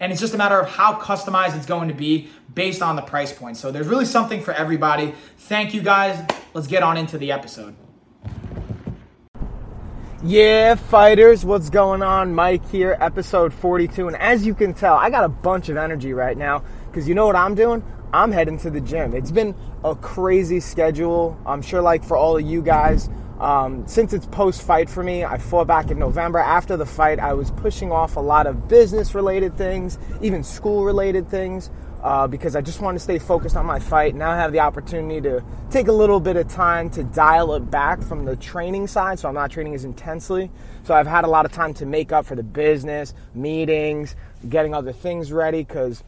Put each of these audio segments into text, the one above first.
and it's just a matter of how customized it's going to be based on the price point. So there's really something for everybody. Thank you guys. Let's get on into the episode. Yeah, fighters, what's going on? Mike here, episode 42. And as you can tell, I got a bunch of energy right now because you know what I'm doing? I'm heading to the gym. It's been a crazy schedule. I'm sure, like for all of you guys, um, since it's post fight for me, I fought back in November. After the fight, I was pushing off a lot of business related things, even school related things, uh, because I just wanted to stay focused on my fight. Now I have the opportunity to take a little bit of time to dial it back from the training side, so I'm not training as intensely. So I've had a lot of time to make up for the business, meetings, getting other things ready, because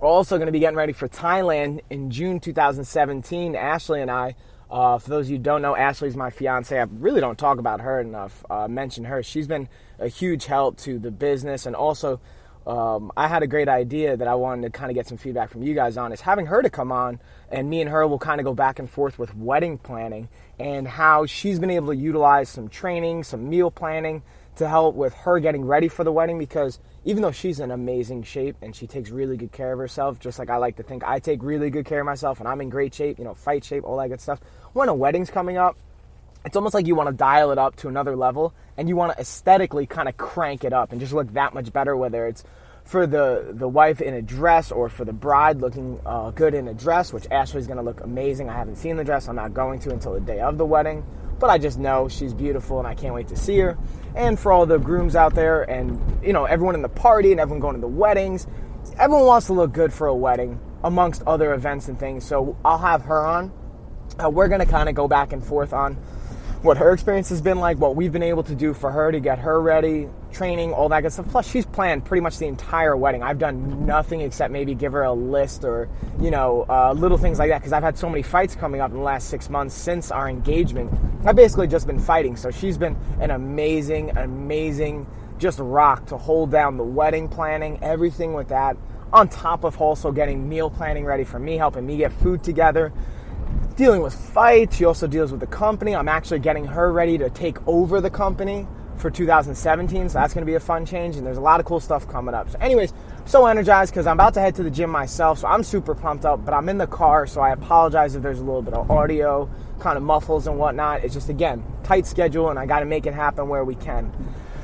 we're also going to be getting ready for Thailand in June 2017. Ashley and I. Uh, for those of you who don't know, Ashley's my fiance. I really don't talk about her enough. Uh, mention her. She's been a huge help to the business, and also um, I had a great idea that I wanted to kind of get some feedback from you guys on. Is having her to come on, and me and her will kind of go back and forth with wedding planning and how she's been able to utilize some training, some meal planning to help with her getting ready for the wedding because even though she's in amazing shape and she takes really good care of herself, just like I like to think I take really good care of myself and I'm in great shape, you know, fight shape, all that good stuff. When a wedding's coming up, it's almost like you want to dial it up to another level and you want to aesthetically kind of crank it up and just look that much better, whether it's for the, the wife in a dress or for the bride looking uh, good in a dress, which Ashley's going to look amazing. I haven't seen the dress, I'm not going to until the day of the wedding but I just know she's beautiful and I can't wait to see her. And for all the grooms out there and, you know, everyone in the party and everyone going to the weddings, everyone wants to look good for a wedding amongst other events and things. So I'll have her on. Uh, we're going to kind of go back and forth on what her experience has been like, what we've been able to do for her to get her ready, training, all that good stuff. Plus, she's planned pretty much the entire wedding. I've done nothing except maybe give her a list or, you know, uh, little things like that because I've had so many fights coming up in the last six months since our engagement. I've basically just been fighting. So she's been an amazing, amazing just rock to hold down the wedding planning, everything with that. On top of also getting meal planning ready for me, helping me get food together dealing with fights. She also deals with the company. I'm actually getting her ready to take over the company for 2017, so that's going to be a fun change. And there's a lot of cool stuff coming up. So, anyways, so energized because I'm about to head to the gym myself, so I'm super pumped up. But I'm in the car, so I apologize if there's a little bit of audio, kind of muffles and whatnot. It's just again tight schedule, and I got to make it happen where we can.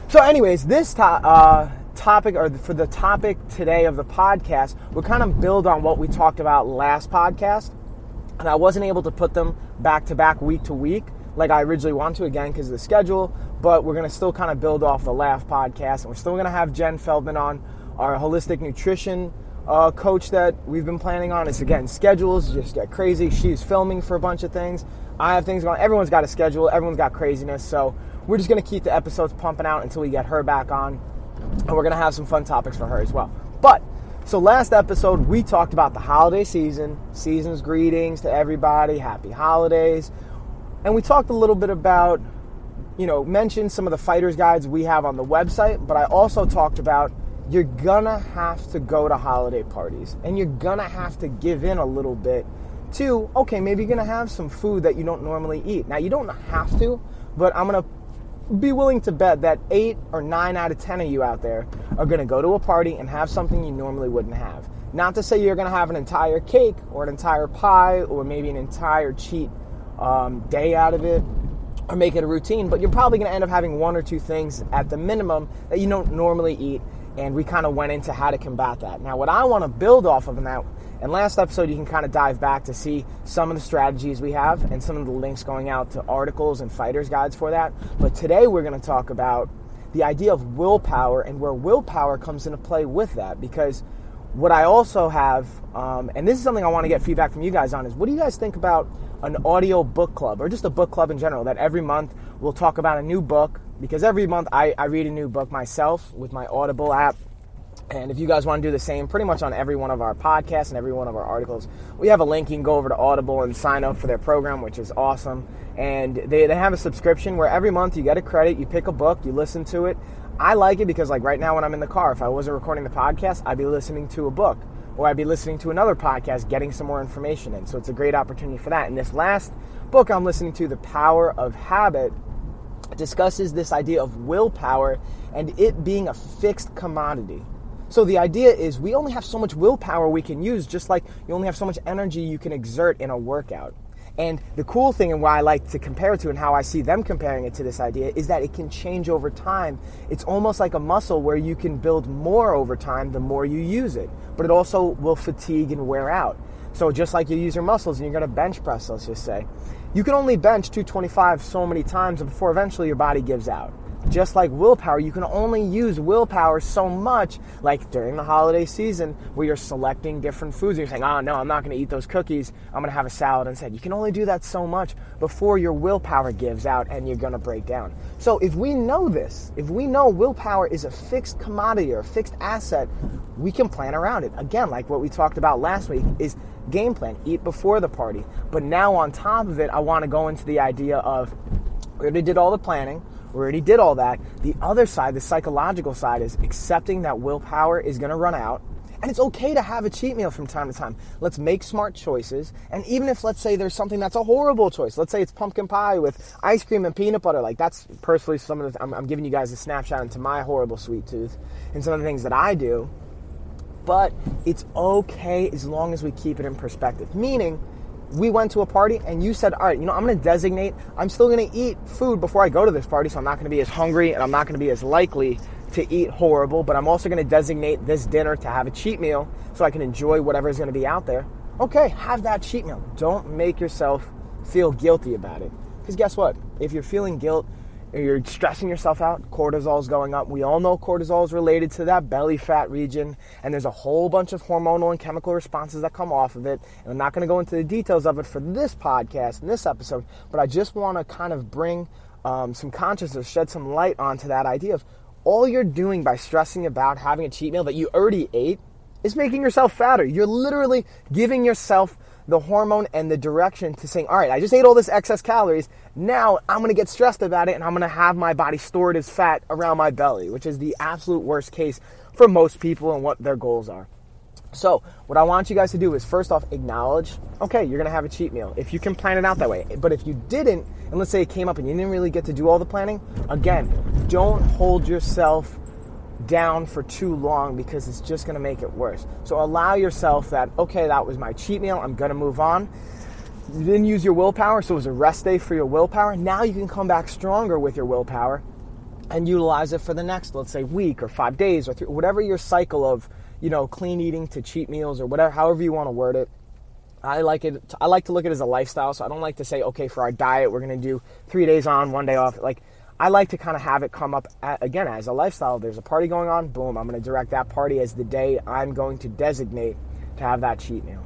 So, anyways, this to- uh, topic or for the topic today of the podcast, we'll kind of build on what we talked about last podcast and I wasn't able to put them back to back week to week like I originally wanted to again because of the schedule. But we're going to still kind of build off the Laugh podcast, and we're still going to have Jen Feldman on, our holistic nutrition uh, coach that we've been planning on. It's again schedules just get crazy. She's filming for a bunch of things. I have things going. Everyone's got a schedule. Everyone's got craziness. So we're just going to keep the episodes pumping out until we get her back on, and we're going to have some fun topics for her as well. So, last episode, we talked about the holiday season, season's greetings to everybody, happy holidays. And we talked a little bit about, you know, mentioned some of the fighters' guides we have on the website, but I also talked about you're gonna have to go to holiday parties and you're gonna have to give in a little bit to, okay, maybe you're gonna have some food that you don't normally eat. Now, you don't have to, but I'm gonna be willing to bet that eight or nine out of ten of you out there are going to go to a party and have something you normally wouldn't have. Not to say you're going to have an entire cake or an entire pie or maybe an entire cheat um, day out of it or make it a routine, but you're probably going to end up having one or two things at the minimum that you don't normally eat. And we kind of went into how to combat that. Now, what I want to build off of, that and last episode, you can kind of dive back to see some of the strategies we have and some of the links going out to articles and fighters' guides for that. But today, we're going to talk about the idea of willpower and where willpower comes into play with that because what I also have, um, and this is something I want to get feedback from you guys on, is what do you guys think about an audio book club or just a book club in general that every month we'll talk about a new book because every month I, I read a new book myself with my Audible app. And if you guys want to do the same, pretty much on every one of our podcasts and every one of our articles, we have a link. You can go over to Audible and sign up for their program, which is awesome. And they, they have a subscription where every month you get a credit, you pick a book, you listen to it. I like it because, like, right now when I'm in the car, if I wasn't recording the podcast, I'd be listening to a book or I'd be listening to another podcast, getting some more information in. So it's a great opportunity for that. And this last book I'm listening to, The Power of Habit, discusses this idea of willpower and it being a fixed commodity. So the idea is we only have so much willpower we can use, just like you only have so much energy you can exert in a workout. And the cool thing and why I like to compare it to and how I see them comparing it to this idea is that it can change over time. It's almost like a muscle where you can build more over time the more you use it, but it also will fatigue and wear out. So just like you use your muscles and you're going to bench press, let's just say, you can only bench 225 so many times before eventually your body gives out. Just like willpower, you can only use willpower so much, like during the holiday season where you're selecting different foods. And You're saying, oh no, I'm not going to eat those cookies. I'm going to have a salad instead. You can only do that so much before your willpower gives out and you're going to break down. So if we know this, if we know willpower is a fixed commodity or a fixed asset, we can plan around it. Again, like what we talked about last week, is game plan, eat before the party. But now on top of it, I want to go into the idea of we already did all the planning, we already did all that. The other side, the psychological side, is accepting that willpower is going to run out. And it's okay to have a cheat meal from time to time. Let's make smart choices. And even if, let's say, there's something that's a horrible choice, let's say it's pumpkin pie with ice cream and peanut butter, like that's personally some of the, I'm, I'm giving you guys a snapshot into my horrible sweet tooth and some of the things that I do but it's okay as long as we keep it in perspective. Meaning, we went to a party and you said, all right, you know, I'm going to designate, I'm still going to eat food before I go to this party, so I'm not going to be as hungry and I'm not going to be as likely to eat horrible, but I'm also going to designate this dinner to have a cheat meal so I can enjoy whatever is going to be out there. Okay, have that cheat meal. Don't make yourself feel guilty about it. Because guess what? If you're feeling guilt, you're stressing yourself out, cortisol is going up. We all know cortisol is related to that belly fat region, and there's a whole bunch of hormonal and chemical responses that come off of it. And I'm not going to go into the details of it for this podcast and this episode, but I just want to kind of bring um, some consciousness, shed some light onto that idea of all you're doing by stressing about having a cheat meal that you already ate is making yourself fatter. You're literally giving yourself the hormone and the direction to saying, all right, I just ate all this excess calories. Now I'm going to get stressed about it and I'm going to have my body stored as fat around my belly, which is the absolute worst case for most people and what their goals are. So, what I want you guys to do is first off acknowledge, okay, you're gonna have a cheat meal if you can plan it out that way. But if you didn't, and let's say it came up and you didn't really get to do all the planning, again, don't hold yourself down for too long because it's just going to make it worse. So allow yourself that, okay, that was my cheat meal, I'm going to move on. You didn't use your willpower, so it was a rest day for your willpower. Now you can come back stronger with your willpower and utilize it for the next, let's say, week or five days or three, whatever your cycle of, you know, clean eating to cheat meals or whatever, however you want to word it. I like it. I like to look at it as a lifestyle. So I don't like to say, okay, for our diet, we're going to do three days on, one day off. Like I like to kind of have it come up at, again as a lifestyle. There's a party going on, boom, I'm going to direct that party as the day I'm going to designate to have that cheat meal.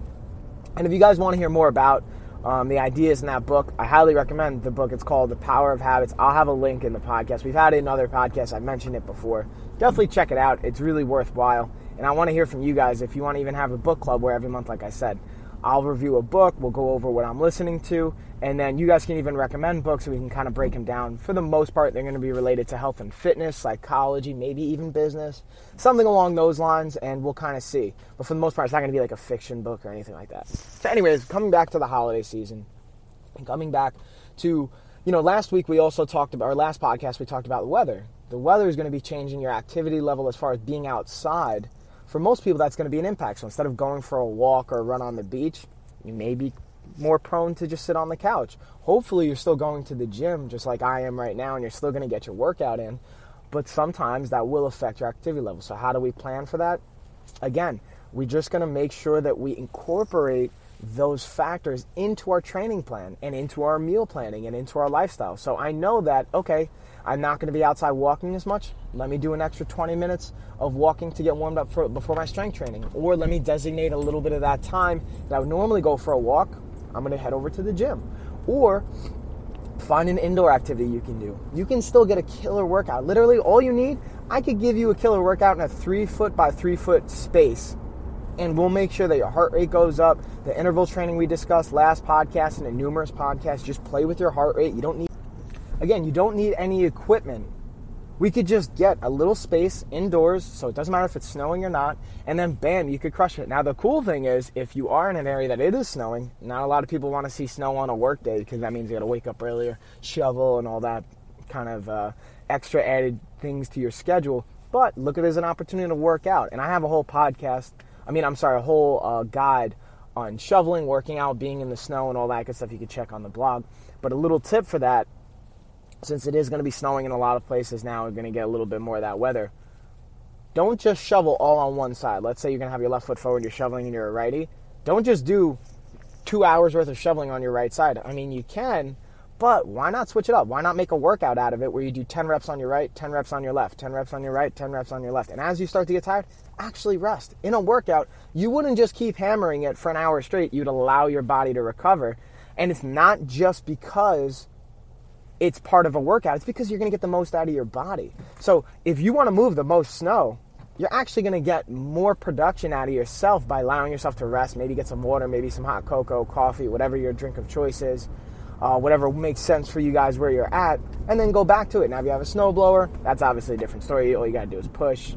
And if you guys want to hear more about um, the ideas in that book, I highly recommend the book. It's called The Power of Habits. I'll have a link in the podcast. We've had it in other podcasts, I've mentioned it before. Definitely check it out, it's really worthwhile. And I want to hear from you guys if you want to even have a book club where every month, like I said, I'll review a book, we'll go over what I'm listening to, and then you guys can even recommend books so we can kind of break them down. For the most part, they're going to be related to health and fitness, psychology, maybe even business, something along those lines, and we'll kind of see. But for the most part, it's not going to be like a fiction book or anything like that. So, anyways, coming back to the holiday season, and coming back to, you know, last week we also talked about, our last podcast, we talked about the weather. The weather is going to be changing your activity level as far as being outside for most people, that's going to be an impact. So instead of going for a walk or a run on the beach, you may be more prone to just sit on the couch. Hopefully, you're still going to the gym just like I am right now, and you're still going to get your workout in. But sometimes that will affect your activity level. So, how do we plan for that? Again, we're just going to make sure that we incorporate those factors into our training plan and into our meal planning and into our lifestyle. So I know that, okay, I'm not going to be outside walking as much. Let me do an extra 20 minutes of walking to get warmed up for, before my strength training. Or let me designate a little bit of that time that I would normally go for a walk. I'm going to head over to the gym. Or find an indoor activity you can do. You can still get a killer workout. Literally, all you need, I could give you a killer workout in a three foot by three foot space. And we'll make sure that your heart rate goes up. The interval training we discussed last podcast and in numerous podcasts, just play with your heart rate. You don't need Again, you don't need any equipment. We could just get a little space indoors, so it doesn't matter if it's snowing or not, and then bam, you could crush it. Now, the cool thing is, if you are in an area that it is snowing, not a lot of people want to see snow on a work day because that means you got to wake up earlier, shovel, and all that kind of uh, extra added things to your schedule. But look at it as an opportunity to work out. And I have a whole podcast, I mean, I'm sorry, a whole uh, guide on shoveling, working out, being in the snow, and all that good stuff you can check on the blog. But a little tip for that since it is going to be snowing in a lot of places now, we're going to get a little bit more of that weather. Don't just shovel all on one side. Let's say you're going to have your left foot forward, you're shoveling and you're a righty. Don't just do two hours worth of shoveling on your right side. I mean, you can, but why not switch it up? Why not make a workout out of it where you do 10 reps on your right, 10 reps on your left, 10 reps on your right, 10 reps on your left. And as you start to get tired, actually rest. In a workout, you wouldn't just keep hammering it for an hour straight, you'd allow your body to recover. And it's not just because it's part of a workout. It's because you're going to get the most out of your body. So if you want to move the most snow, you're actually going to get more production out of yourself by allowing yourself to rest, maybe get some water, maybe some hot cocoa, coffee, whatever your drink of choice is, uh, whatever makes sense for you guys where you're at, and then go back to it. Now, if you have a snowblower, that's obviously a different story. All you got to do is push.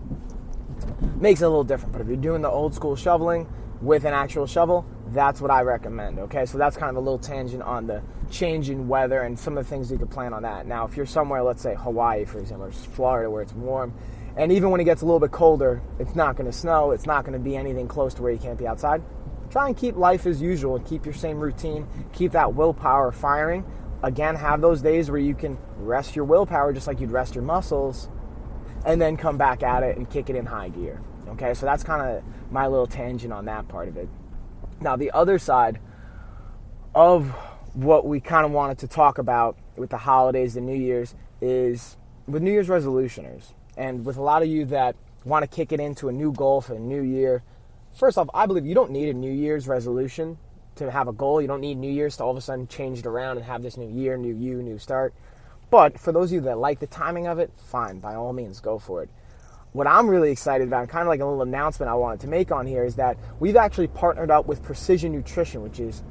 Makes it a little different. But if you're doing the old school shoveling with an actual shovel, that's what I recommend. Okay, so that's kind of a little tangent on the change in weather and some of the things you could plan on that. Now, if you're somewhere, let's say Hawaii, for example, or Florida where it's warm, and even when it gets a little bit colder, it's not going to snow, it's not going to be anything close to where you can't be outside. Try and keep life as usual and keep your same routine, keep that willpower firing. Again, have those days where you can rest your willpower just like you'd rest your muscles, and then come back at it and kick it in high gear. Okay, so that's kind of my little tangent on that part of it. Now, the other side of what we kind of wanted to talk about with the holidays and New Year's is with New Year's resolutioners. And with a lot of you that want to kick it into a new goal for the new year, first off, I believe you don't need a New Year's resolution to have a goal. You don't need New Year's to all of a sudden change it around and have this new year, new you, new start. But for those of you that like the timing of it, fine, by all means, go for it what I'm really excited about, and kind of like a little announcement I wanted to make on here, is that we've actually partnered up with Precision Nutrition, which is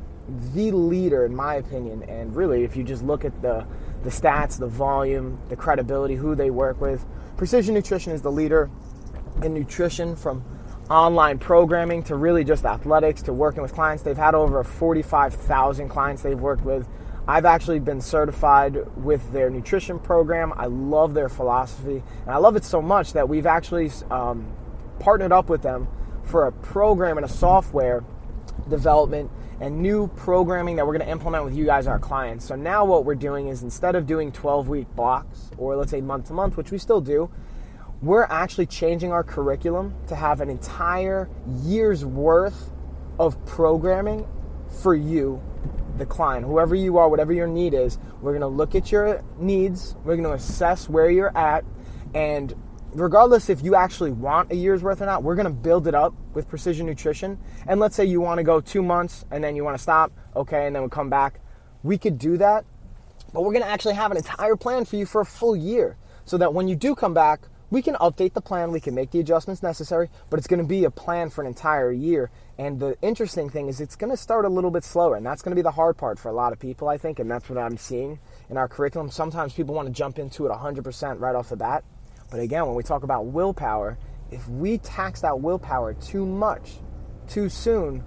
the leader, in my opinion. And really, if you just look at the, the stats, the volume, the credibility, who they work with, Precision Nutrition is the leader in nutrition from online programming to really just athletics to working with clients. They've had over 45,000 clients they've worked with I've actually been certified with their nutrition program. I love their philosophy, and I love it so much that we've actually um, partnered up with them for a program and a software development and new programming that we're going to implement with you guys, our clients. So now what we're doing is instead of doing 12 week blocks or let's say month to month, which we still do, we're actually changing our curriculum to have an entire year's worth of programming for you the client, whoever you are, whatever your need is, we're going to look at your needs, we're going to assess where you're at, and regardless if you actually want a year's worth or not, we're going to build it up with precision nutrition. And let's say you want to go two months and then you want to stop, okay, and then we come back. We could do that, but we're going to actually have an entire plan for you for a full year so that when you do come back, we can update the plan, we can make the adjustments necessary, but it's going to be a plan for an entire year. And the interesting thing is, it's going to start a little bit slower, and that's going to be the hard part for a lot of people, I think, and that's what I'm seeing in our curriculum. Sometimes people want to jump into it 100% right off the bat. But again, when we talk about willpower, if we tax that willpower too much, too soon,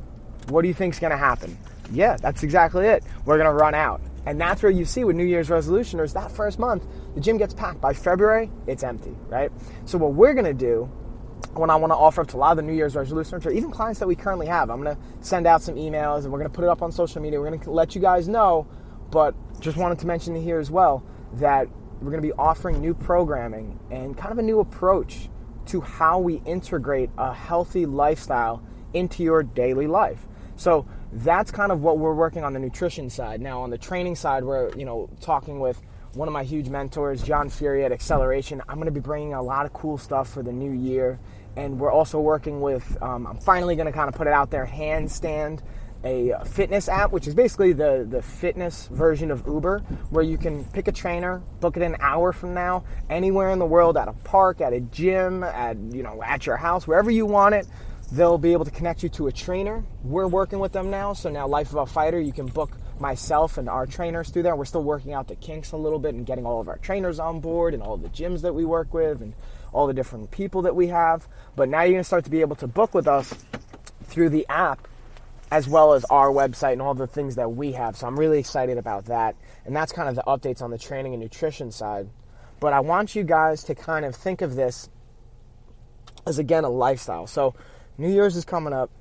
what do you think is going to happen? Yeah, that's exactly it. We're going to run out. And that's where you see with New Year's resolution is that first month, the gym gets packed. By February, it's empty, right? So what we're gonna do when I want to offer up to a lot of the New Year's resolutions or even clients that we currently have, I'm gonna send out some emails and we're gonna put it up on social media. We're gonna let you guys know, but just wanted to mention here as well that we're gonna be offering new programming and kind of a new approach to how we integrate a healthy lifestyle into your daily life. So that's kind of what we're working on the nutrition side. Now on the training side, we're you know talking with one of my huge mentors, John Fury at Acceleration. I'm going to be bringing a lot of cool stuff for the new year, and we're also working with. Um, I'm finally going to kind of put it out there, Handstand a fitness app, which is basically the, the fitness version of Uber, where you can pick a trainer, book it an hour from now, anywhere in the world, at a park, at a gym, at you know, at your house, wherever you want it. They'll be able to connect you to a trainer. We're working with them now, so now Life of a Fighter, you can book myself and our trainers through there. We're still working out the kinks a little bit and getting all of our trainers on board and all the gyms that we work with and all the different people that we have. But now you're gonna start to be able to book with us through the app as well as our website and all the things that we have. So I'm really excited about that. And that's kind of the updates on the training and nutrition side. But I want you guys to kind of think of this as again a lifestyle. So New Year's is coming up.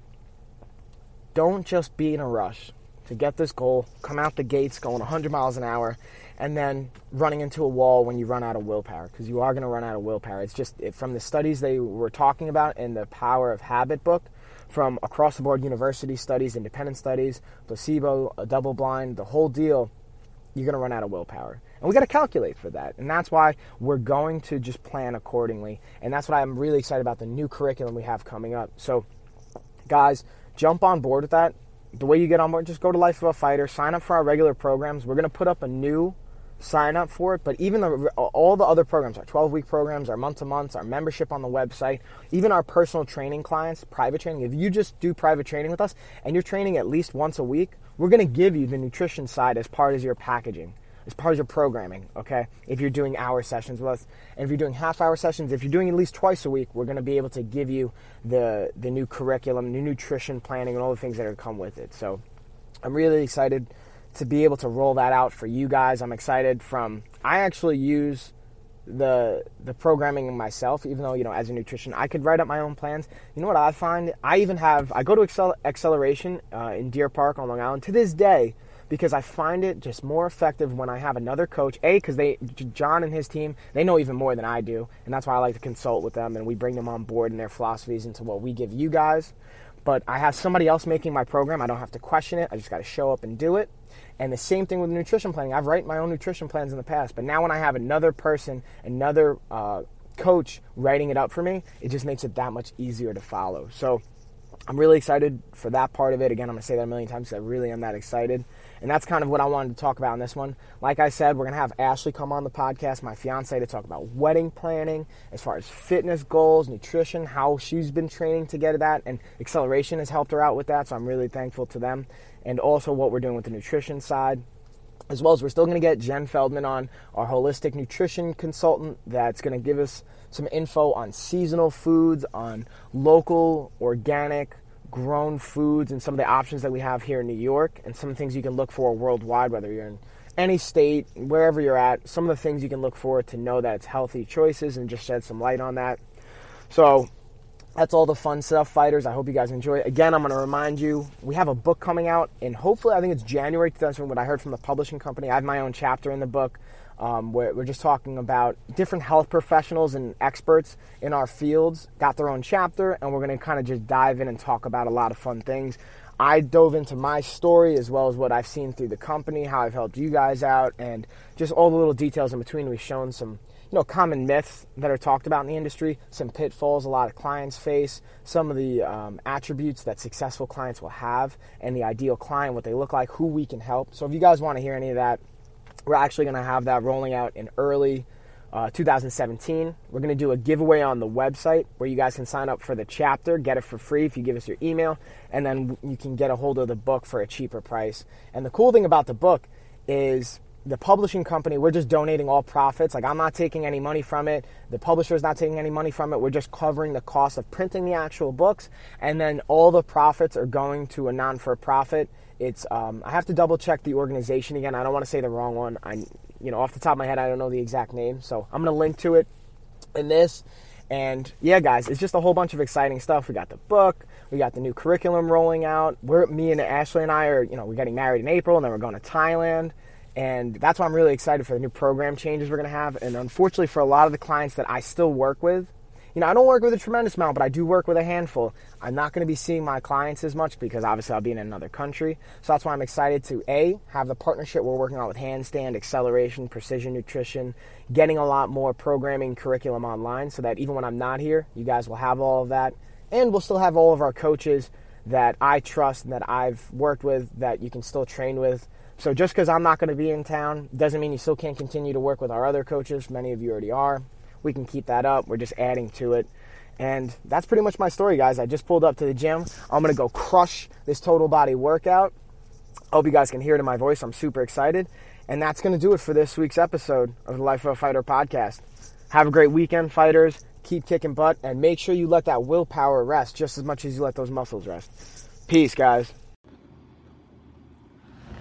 Don't just be in a rush to get this goal, come out the gates going 100 miles an hour, and then running into a wall when you run out of willpower, because you are going to run out of willpower. It's just it, from the studies they were talking about in the Power of Habit book from across the board university studies, independent studies, placebo, a double blind, the whole deal, you're going to run out of willpower. And we got to calculate for that. And that's why we're going to just plan accordingly. And that's why I'm really excited about the new curriculum we have coming up. So, guys, jump on board with that. The way you get on board, just go to Life of a Fighter, sign up for our regular programs. We're going to put up a new sign up for it. But even the, all the other programs, our 12 week programs, our month to months, our membership on the website, even our personal training clients, private training, if you just do private training with us and you're training at least once a week, we're going to give you the nutrition side as part of your packaging. As part of your programming, okay? If you're doing hour sessions with us, and if you're doing half hour sessions, if you're doing at least twice a week, we're going to be able to give you the the new curriculum, new nutrition planning, and all the things that are come with it. So, I'm really excited to be able to roll that out for you guys. I'm excited from I actually use the the programming myself even though you know as a nutrition I could write up my own plans you know what I find I even have I go to acceleration uh, in Deer Park on Long Island to this day because I find it just more effective when I have another coach a because they John and his team they know even more than I do and that's why I like to consult with them and we bring them on board and their philosophies into what we give you guys but I have somebody else making my program I don't have to question it I just got to show up and do it and the same thing with nutrition planning. I've written my own nutrition plans in the past, but now when I have another person, another uh, coach writing it up for me, it just makes it that much easier to follow. So I'm really excited for that part of it. Again, I'm going to say that a million times I really am that excited. And that's kind of what I wanted to talk about in this one. Like I said, we're going to have Ashley come on the podcast, my fiance, to talk about wedding planning, as far as fitness goals, nutrition, how she's been training to get that, and acceleration has helped her out with that. So I'm really thankful to them and also what we're doing with the nutrition side. As well as we're still going to get Jen Feldman on, our holistic nutrition consultant, that's going to give us some info on seasonal foods, on local, organic, grown foods, and some of the options that we have here in New York, and some things you can look for worldwide, whether you're in any state, wherever you're at, some of the things you can look for to know that it's healthy choices and just shed some light on that. So, that's all the fun stuff, fighters. I hope you guys enjoy it. Again, I'm going to remind you we have a book coming out, and hopefully, I think it's January 2000. What I heard from the publishing company, I have my own chapter in the book. Um, where we're just talking about different health professionals and experts in our fields got their own chapter, and we're going to kind of just dive in and talk about a lot of fun things. I dove into my story as well as what I've seen through the company, how I've helped you guys out, and just all the little details in between. We've shown some you know common myths that are talked about in the industry, some pitfalls a lot of clients face, some of the um, attributes that successful clients will have, and the ideal client, what they look like, who we can help. So if you guys want to hear any of that, we're actually going to have that rolling out in early. Uh, 2017. We're going to do a giveaway on the website where you guys can sign up for the chapter, get it for free if you give us your email, and then you can get a hold of the book for a cheaper price. And the cool thing about the book is the publishing company, we're just donating all profits. Like, I'm not taking any money from it. The publisher is not taking any money from it. We're just covering the cost of printing the actual books. And then all the profits are going to a non for profit. It's, um, I have to double check the organization again. I don't want to say the wrong one. I, you know, off the top of my head, I don't know the exact name. So I'm going to link to it in this. And yeah, guys, it's just a whole bunch of exciting stuff. We got the book, we got the new curriculum rolling out. We're, me and Ashley and I are, you know, we're getting married in April and then we're going to Thailand. And that's why I'm really excited for the new program changes we're going to have. And unfortunately, for a lot of the clients that I still work with, you know, I don't work with a tremendous amount, but I do work with a handful. I'm not going to be seeing my clients as much because obviously I'll be in another country. So that's why I'm excited to A, have the partnership we're working on with Handstand, Acceleration, Precision Nutrition, getting a lot more programming curriculum online so that even when I'm not here, you guys will have all of that. And we'll still have all of our coaches that I trust and that I've worked with that you can still train with. So just because I'm not going to be in town doesn't mean you still can't continue to work with our other coaches. Many of you already are. We can keep that up. We're just adding to it. And that's pretty much my story, guys. I just pulled up to the gym. I'm going to go crush this total body workout. Hope you guys can hear it in my voice. I'm super excited. And that's going to do it for this week's episode of the Life of a Fighter podcast. Have a great weekend, fighters keep kicking butt, and make sure you let that willpower rest just as much as you let those muscles rest. Peace, guys.